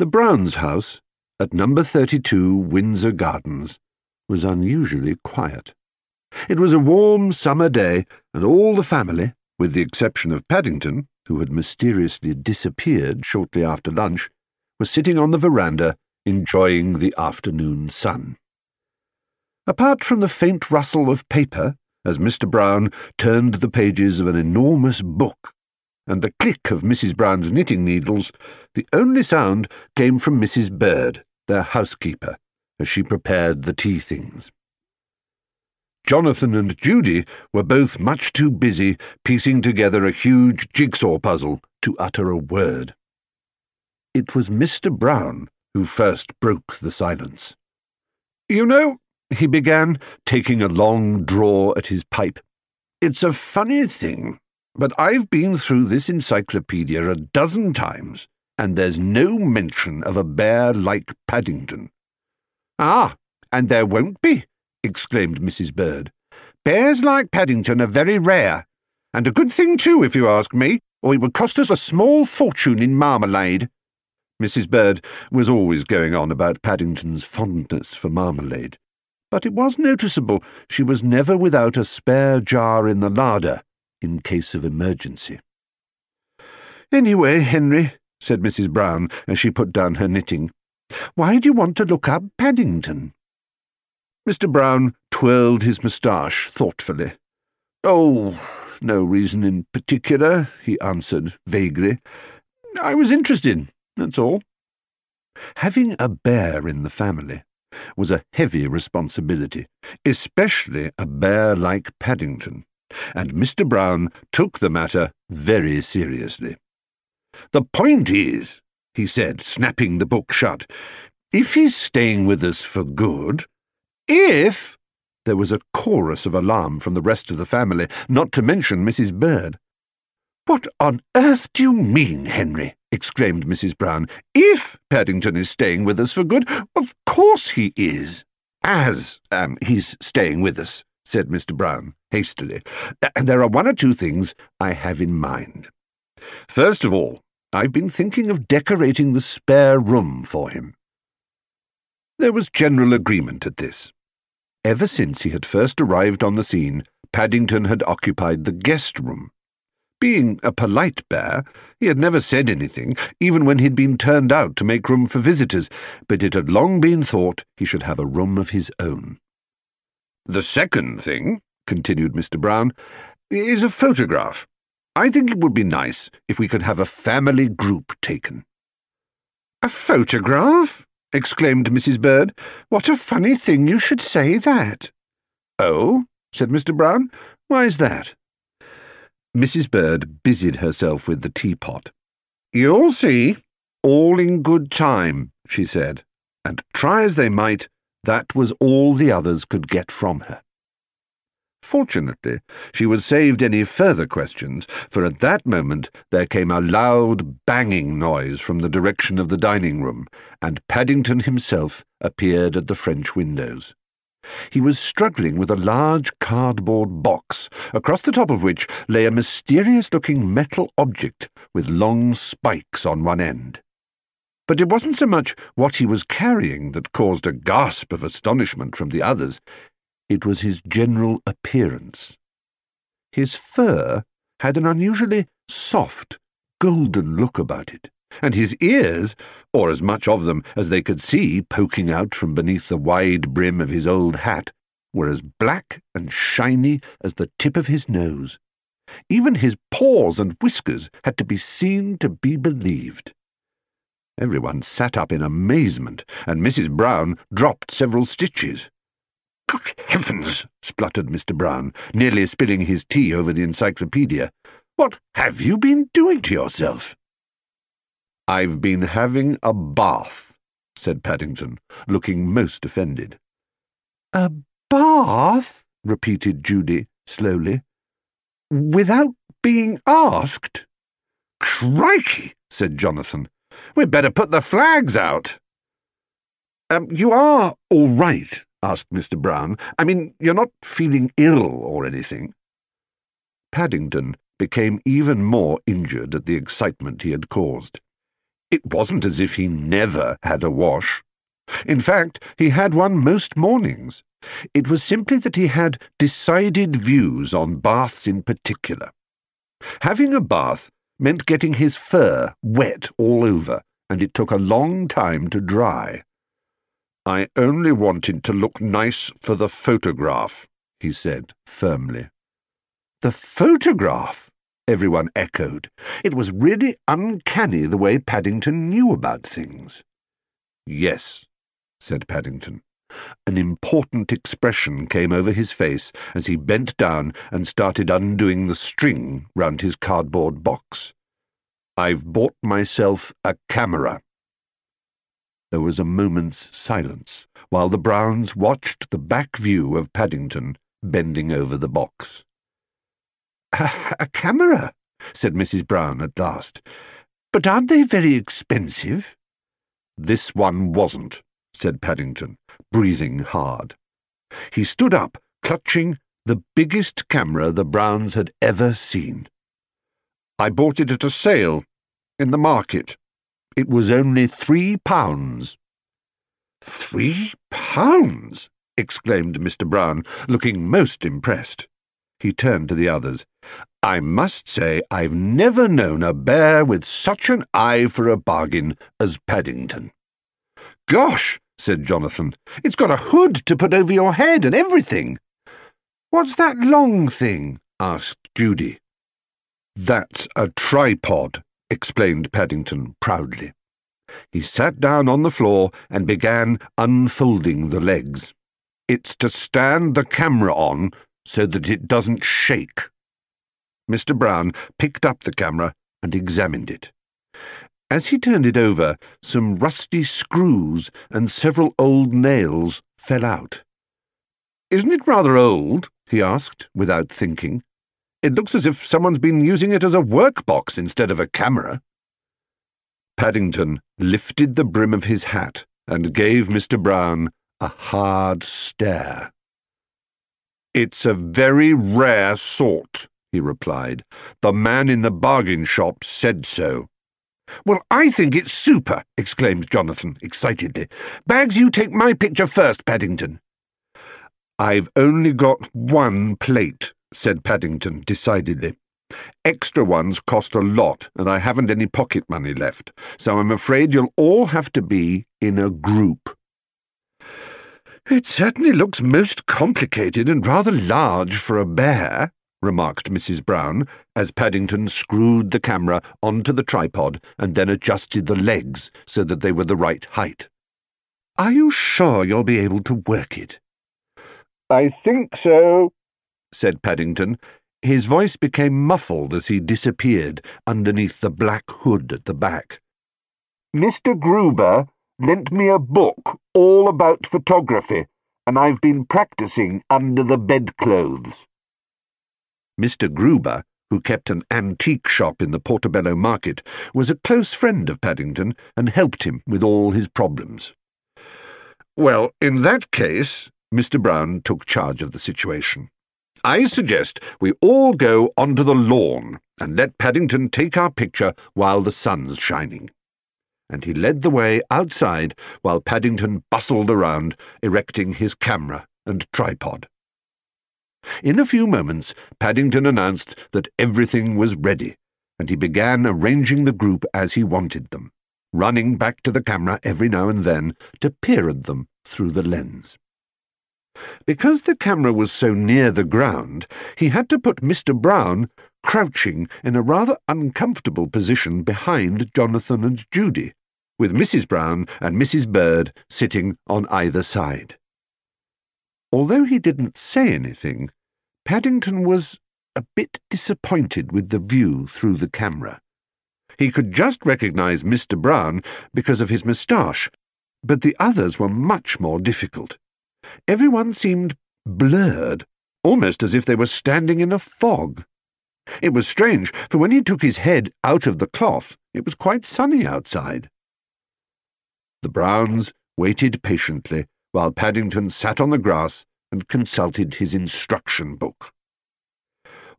The Browns' house, at number 32 Windsor Gardens, was unusually quiet. It was a warm summer day, and all the family, with the exception of Paddington, who had mysteriously disappeared shortly after lunch, were sitting on the veranda enjoying the afternoon sun. Apart from the faint rustle of paper as Mr. Brown turned the pages of an enormous book and the click of Mrs. Brown's knitting needles, the only sound came from Mrs. Bird, their housekeeper, as she prepared the tea things. Jonathan and Judy were both much too busy piecing together a huge jigsaw puzzle to utter a word. It was Mr. Brown who first broke the silence. You know, he began, taking a long draw at his pipe, it's a funny thing but I've been through this encyclopedia a dozen times, and there's no mention of a bear like Paddington. Ah, and there won't be, exclaimed Mrs. Bird. Bears like Paddington are very rare, and a good thing too, if you ask me, or it would cost us a small fortune in marmalade. Mrs. Bird was always going on about Paddington's fondness for marmalade, but it was noticeable she was never without a spare jar in the larder in case of emergency. Anyway, Henry, said Mrs. Brown as she put down her knitting, why do you want to look up Paddington? Mr. Brown twirled his moustache thoughtfully. Oh, no reason in particular, he answered vaguely. I was interested, that's all. Having a bear in the family was a heavy responsibility, especially a bear like Paddington and Mr. Brown took the matter very seriously. The point is, he said, snapping the book shut, if he's staying with us for good, if there was a chorus of alarm from the rest of the family, not to mention Mrs. Bird. What on earth do you mean, Henry? exclaimed Mrs. Brown. If Paddington is staying with us for good, of course he is. As um, he's staying with us, said Mr. Brown hastily. There are one or two things I have in mind. First of all, I've been thinking of decorating the spare room for him. There was general agreement at this. Ever since he had first arrived on the scene, Paddington had occupied the guest room. Being a polite bear, he had never said anything, even when he'd been turned out to make room for visitors, but it had long been thought he should have a room of his own. The second thing, continued Mr. Brown, is a photograph. I think it would be nice if we could have a family group taken. A photograph? exclaimed Mrs. Bird. What a funny thing you should say that. Oh, said Mr. Brown. Why is that? Mrs. Bird busied herself with the teapot. You'll see. All in good time, she said, and try as they might, that was all the others could get from her. Fortunately, she was saved any further questions, for at that moment there came a loud banging noise from the direction of the dining room, and Paddington himself appeared at the French windows. He was struggling with a large cardboard box, across the top of which lay a mysterious looking metal object with long spikes on one end. But it wasn't so much what he was carrying that caused a gasp of astonishment from the others. It was his general appearance. His fur had an unusually soft, golden look about it, and his ears, or as much of them as they could see poking out from beneath the wide brim of his old hat, were as black and shiny as the tip of his nose. Even his paws and whiskers had to be seen to be believed. Everyone sat up in amazement, and Mrs. Brown dropped several stitches. Good heavens, spluttered Mr. Brown, nearly spilling his tea over the encyclopedia. What have you been doing to yourself? I've been having a bath, said Paddington, looking most offended. A bath? repeated Judy slowly. Without being asked? Crikey, said Jonathan. We'd better put the flags out. Um, you are all right, asked Mr. Brown. I mean, you're not feeling ill or anything. Paddington became even more injured at the excitement he had caused. It wasn't as if he never had a wash. In fact, he had one most mornings. It was simply that he had decided views on baths in particular. Having a bath meant getting his fur wet all over, and it took a long time to dry. I only wanted to look nice for the photograph, he said firmly. The photograph? Everyone echoed. It was really uncanny the way Paddington knew about things. Yes, said Paddington. An important expression came over his face as he bent down and started undoing the string round his cardboard box. I've bought myself a camera. There was a moment's silence while the Browns watched the back view of Paddington bending over the box. A, a camera, said Mrs. Brown at last. But aren't they very expensive? This one wasn't, said Paddington, breathing hard. He stood up, clutching the biggest camera the Browns had ever seen. I bought it at a sale in the market. It was only three pounds. Three pounds? exclaimed Mr. Brown, looking most impressed. He turned to the others. I must say I've never known a bear with such an eye for a bargain as Paddington. Gosh, said Jonathan, it's got a hood to put over your head and everything. What's that long thing? asked Judy. That's a tripod, explained Paddington proudly. He sat down on the floor and began unfolding the legs. It's to stand the camera on so that it doesn't shake. Mr. Brown picked up the camera and examined it. As he turned it over, some rusty screws and several old nails fell out. Isn't it rather old? he asked, without thinking. It looks as if someone's been using it as a workbox instead of a camera. Paddington lifted the brim of his hat and gave Mr. Brown a hard stare. It's a very rare sort, he replied. The man in the bargain shop said so. Well, I think it's super, exclaimed Jonathan excitedly. Bags, you take my picture first, Paddington. I've only got one plate, said Paddington decidedly. Extra ones cost a lot, and I haven't any pocket money left, so I'm afraid you'll all have to be in a group. It certainly looks most complicated and rather large for a bear, remarked Mrs. Brown, as Paddington screwed the camera onto the tripod and then adjusted the legs so that they were the right height. Are you sure you'll be able to work it? I think so, said Paddington. His voice became muffled as he disappeared underneath the black hood at the back. Mr. Gruber lent me a book all about photography, and I've been practicing under the bedclothes. Mr. Gruber, who kept an antique shop in the Portobello Market, was a close friend of Paddington and helped him with all his problems. Well, in that case, Mr. Brown took charge of the situation. I suggest we all go onto the lawn and let Paddington take our picture while the sun's shining. And he led the way outside while Paddington bustled around, erecting his camera and tripod. In a few moments, Paddington announced that everything was ready, and he began arranging the group as he wanted them, running back to the camera every now and then to peer at them through the lens. Because the camera was so near the ground, he had to put Mr. Brown crouching in a rather uncomfortable position behind Jonathan and Judy, with Mrs. Brown and Mrs. Bird sitting on either side. Although he didn't say anything, Paddington was a bit disappointed with the view through the camera. He could just recognize Mr. Brown because of his moustache, but the others were much more difficult. Everyone seemed blurred, almost as if they were standing in a fog. It was strange, for when he took his head out of the cloth, it was quite sunny outside. The Browns waited patiently while Paddington sat on the grass and consulted his instruction book.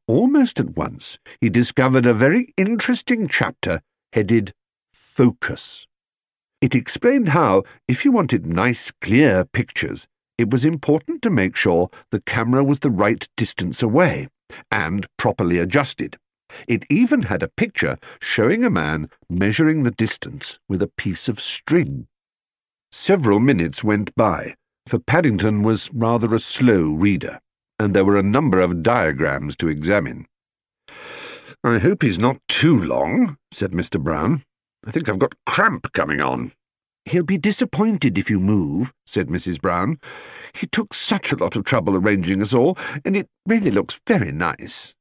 Almost at once he discovered a very interesting chapter headed focus. It explained how, if you wanted nice, clear pictures, it was important to make sure the camera was the right distance away and properly adjusted. It even had a picture showing a man measuring the distance with a piece of string. Several minutes went by, for Paddington was rather a slow reader, and there were a number of diagrams to examine. I hope he's not too long, said Mr. Brown. I think I've got cramp coming on. He'll be disappointed if you move, said Mrs. Brown. He took such a lot of trouble arranging us all, and it really looks very nice.